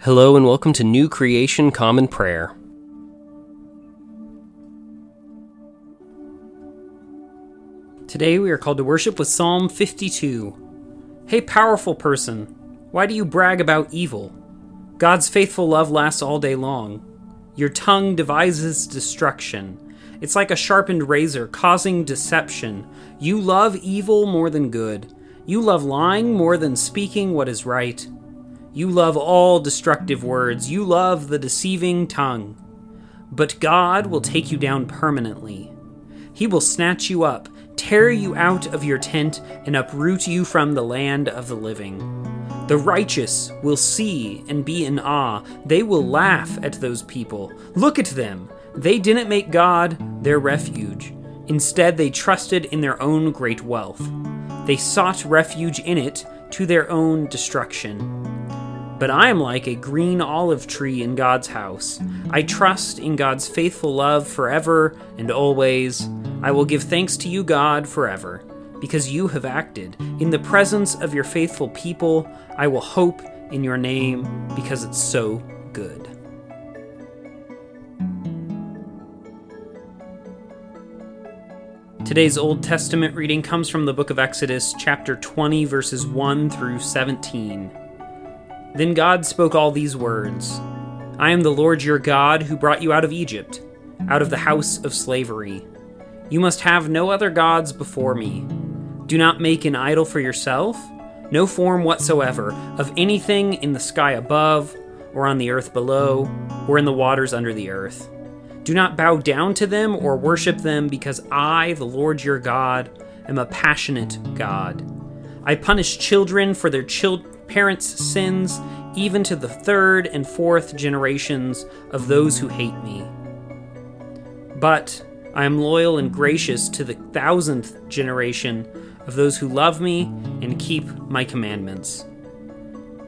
Hello and welcome to New Creation Common Prayer. Today we are called to worship with Psalm 52. Hey, powerful person, why do you brag about evil? God's faithful love lasts all day long. Your tongue devises destruction. It's like a sharpened razor, causing deception. You love evil more than good. You love lying more than speaking what is right. You love all destructive words. You love the deceiving tongue. But God will take you down permanently. He will snatch you up, tear you out of your tent, and uproot you from the land of the living. The righteous will see and be in awe. They will laugh at those people. Look at them. They didn't make God their refuge. Instead, they trusted in their own great wealth. They sought refuge in it to their own destruction. But I am like a green olive tree in God's house. I trust in God's faithful love forever and always. I will give thanks to you, God, forever, because you have acted. In the presence of your faithful people, I will hope in your name because it's so good. Today's Old Testament reading comes from the book of Exodus, chapter 20, verses 1 through 17. Then God spoke all these words I am the Lord your God who brought you out of Egypt, out of the house of slavery. You must have no other gods before me. Do not make an idol for yourself, no form whatsoever of anything in the sky above, or on the earth below, or in the waters under the earth. Do not bow down to them or worship them, because I, the Lord your God, am a passionate God. I punish children for their children parents' sins, even to the third and fourth generations of those who hate me. But I am loyal and gracious to the thousandth generation of those who love me and keep my commandments.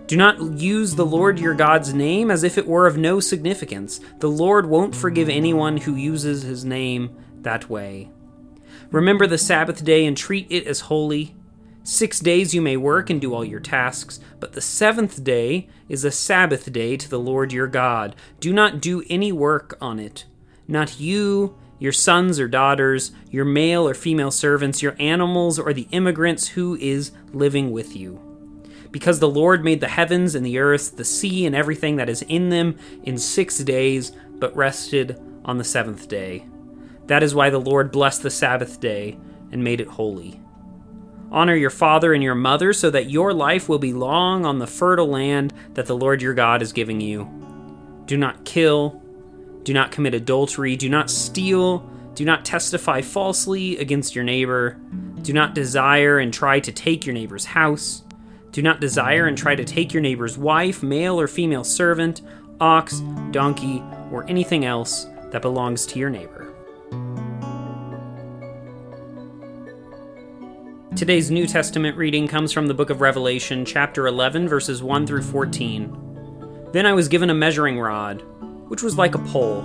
Do not use the Lord your God's name as if it were of no significance. The Lord won't forgive anyone who uses his name that way. Remember the Sabbath day and treat it as holy. Six days you may work and do all your tasks, but the seventh day is a Sabbath day to the Lord your God. Do not do any work on it. Not you, your sons or daughters, your male or female servants, your animals, or the immigrants who is living with you. Because the Lord made the heavens and the earth, the sea, and everything that is in them in six days, but rested on the seventh day. That is why the Lord blessed the Sabbath day and made it holy. Honor your father and your mother so that your life will be long on the fertile land that the Lord your God is giving you. Do not kill. Do not commit adultery. Do not steal. Do not testify falsely against your neighbor. Do not desire and try to take your neighbor's house. Do not desire and try to take your neighbor's wife, male or female servant, ox, donkey, or anything else that belongs to your neighbor. Today's New Testament reading comes from the book of Revelation, chapter 11, verses 1 through 14. Then I was given a measuring rod, which was like a pole,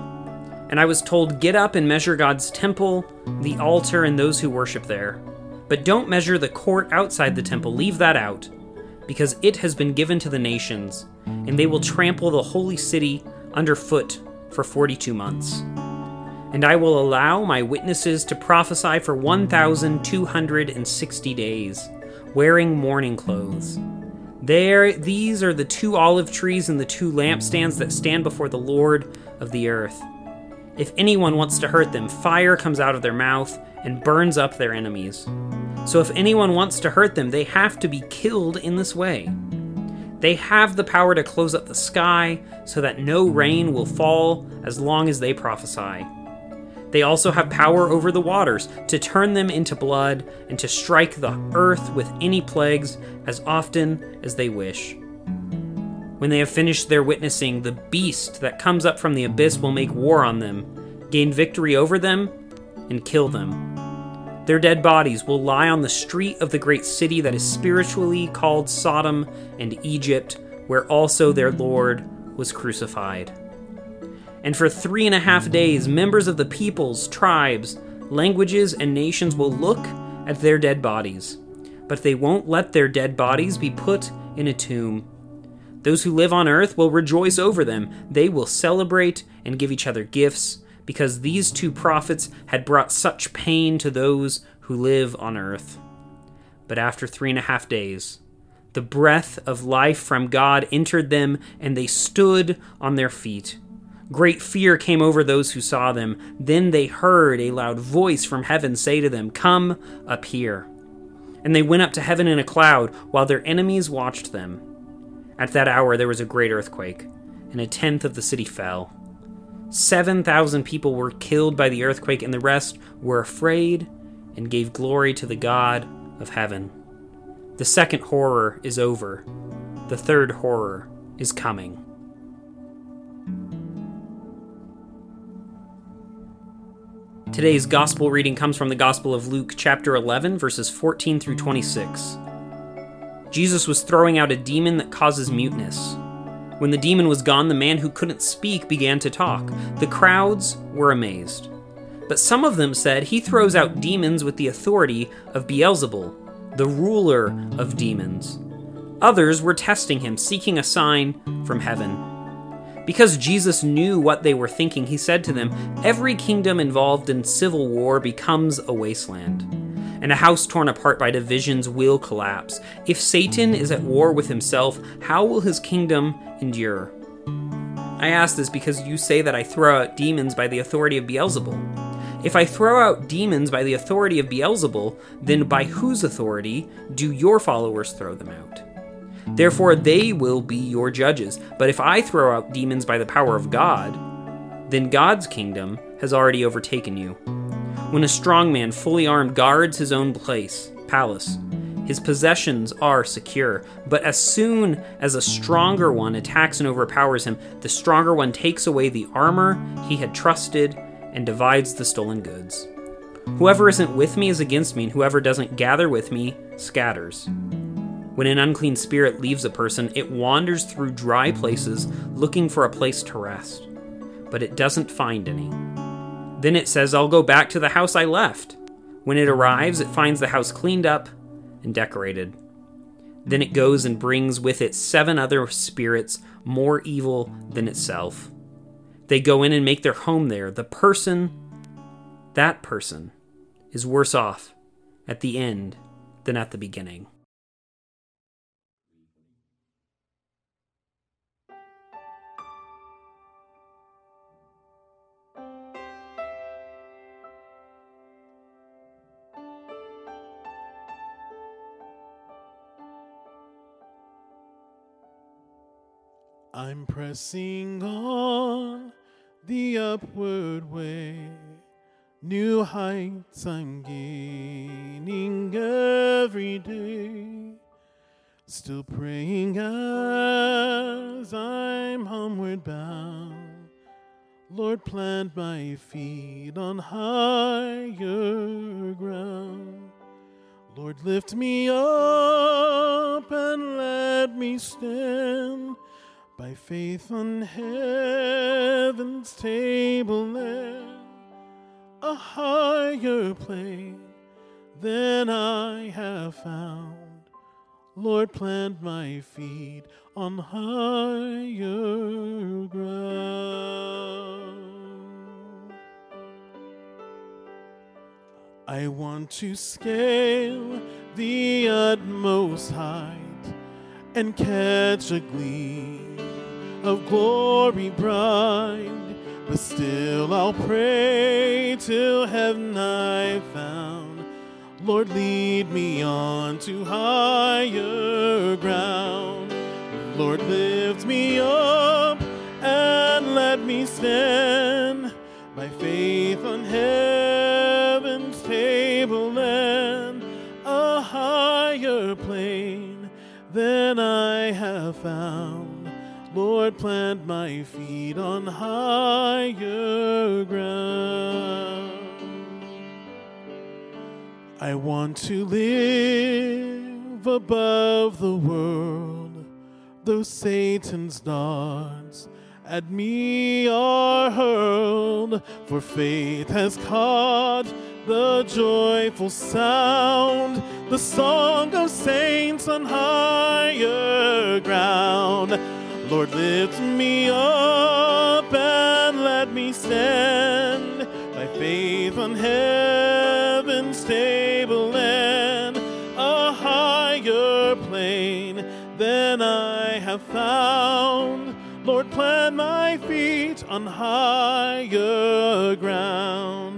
and I was told, Get up and measure God's temple, the altar, and those who worship there. But don't measure the court outside the temple, leave that out, because it has been given to the nations, and they will trample the holy city underfoot for 42 months and I will allow my witnesses to prophesy for 1,260 days, wearing mourning clothes. There, these are the two olive trees and the two lampstands that stand before the Lord of the earth. If anyone wants to hurt them, fire comes out of their mouth and burns up their enemies. So if anyone wants to hurt them, they have to be killed in this way. They have the power to close up the sky so that no rain will fall as long as they prophesy. They also have power over the waters to turn them into blood and to strike the earth with any plagues as often as they wish. When they have finished their witnessing, the beast that comes up from the abyss will make war on them, gain victory over them, and kill them. Their dead bodies will lie on the street of the great city that is spiritually called Sodom and Egypt, where also their Lord was crucified and for three and a half days, members of the peoples, tribes, languages, and nations will look at their dead bodies. But they won't let their dead bodies be put in a tomb. Those who live on earth will rejoice over them. They will celebrate and give each other gifts, because these two prophets had brought such pain to those who live on earth. But after three and a half days, the breath of life from God entered them, and they stood on their feet. Great fear came over those who saw them. Then they heard a loud voice from heaven say to them, Come up here. And they went up to heaven in a cloud, while their enemies watched them. At that hour there was a great earthquake, and a tenth of the city fell. Seven thousand people were killed by the earthquake, and the rest were afraid and gave glory to the God of heaven. The second horror is over, the third horror is coming. Today's gospel reading comes from the Gospel of Luke, chapter 11, verses 14 through 26. Jesus was throwing out a demon that causes muteness. When the demon was gone, the man who couldn't speak began to talk. The crowds were amazed. But some of them said, He throws out demons with the authority of Beelzebul, the ruler of demons. Others were testing him, seeking a sign from heaven. Because Jesus knew what they were thinking, he said to them, Every kingdom involved in civil war becomes a wasteland, and a house torn apart by divisions will collapse. If Satan is at war with himself, how will his kingdom endure? I ask this because you say that I throw out demons by the authority of Beelzebul. If I throw out demons by the authority of Beelzebul, then by whose authority do your followers throw them out? Therefore, they will be your judges. But if I throw out demons by the power of God, then God's kingdom has already overtaken you. When a strong man, fully armed, guards his own place, palace, his possessions are secure. But as soon as a stronger one attacks and overpowers him, the stronger one takes away the armor he had trusted and divides the stolen goods. Whoever isn't with me is against me, and whoever doesn't gather with me scatters. When an unclean spirit leaves a person, it wanders through dry places looking for a place to rest, but it doesn't find any. Then it says, I'll go back to the house I left. When it arrives, it finds the house cleaned up and decorated. Then it goes and brings with it seven other spirits more evil than itself. They go in and make their home there. The person, that person, is worse off at the end than at the beginning. I'm pressing on the upward way. New heights I'm gaining every day. Still praying as I'm homeward bound. Lord, plant my feet on higher ground. Lord, lift me up and let me stand by faith on heaven's table and a higher plane than I have found. Lord, plant my feet on higher ground. I want to scale the utmost height and catch a gleam of glory bright. But still I'll pray till heaven I found. Lord, lead me on to higher ground. Lord, lift me up and let me stand by faith on heaven's table and a higher plane than I have found. Lord, plant my feet on higher ground. I want to live above the world, though Satan's darts at me are hurled, for faith has caught the joyful sound, the song of saints on higher ground. Lord, lift me up and let me stand by faith on heaven's table land, a higher plane than I have found. Lord, plant my feet on higher ground.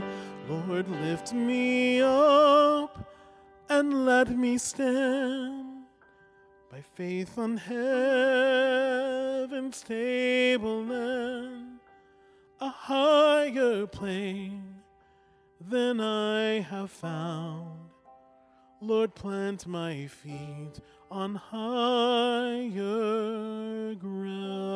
Lord, lift me up and let me stand by faith on heaven's tableland, a higher plane than I have found. Lord, plant my feet on higher ground.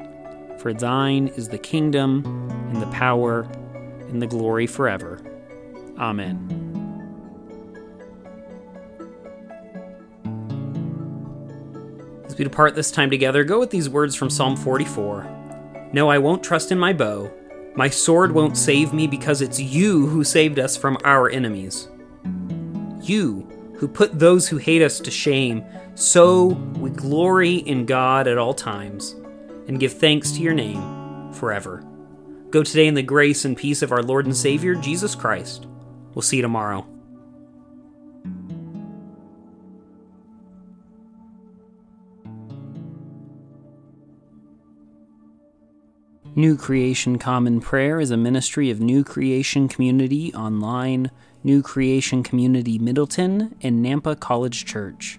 For thine is the kingdom, and the power, and the glory forever. Amen. As we depart this time together, go with these words from Psalm 44 No, I won't trust in my bow. My sword won't save me because it's you who saved us from our enemies. You who put those who hate us to shame, so we glory in God at all times and give thanks to your name forever. Go today in the grace and peace of our Lord and Savior, Jesus Christ. We'll see you tomorrow. New Creation Common Prayer is a ministry of New Creation Community Online, New Creation Community Middleton, and Nampa College Church.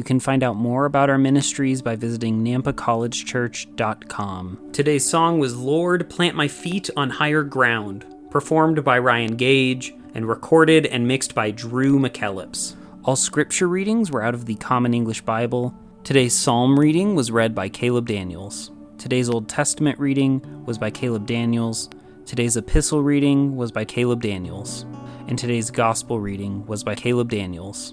You can find out more about our ministries by visiting nampacollegechurch.com. Today's song was Lord, Plant My Feet on Higher Ground, performed by Ryan Gage and recorded and mixed by Drew McKellips. All scripture readings were out of the Common English Bible. Today's psalm reading was read by Caleb Daniels. Today's Old Testament reading was by Caleb Daniels. Today's epistle reading was by Caleb Daniels. And today's gospel reading was by Caleb Daniels.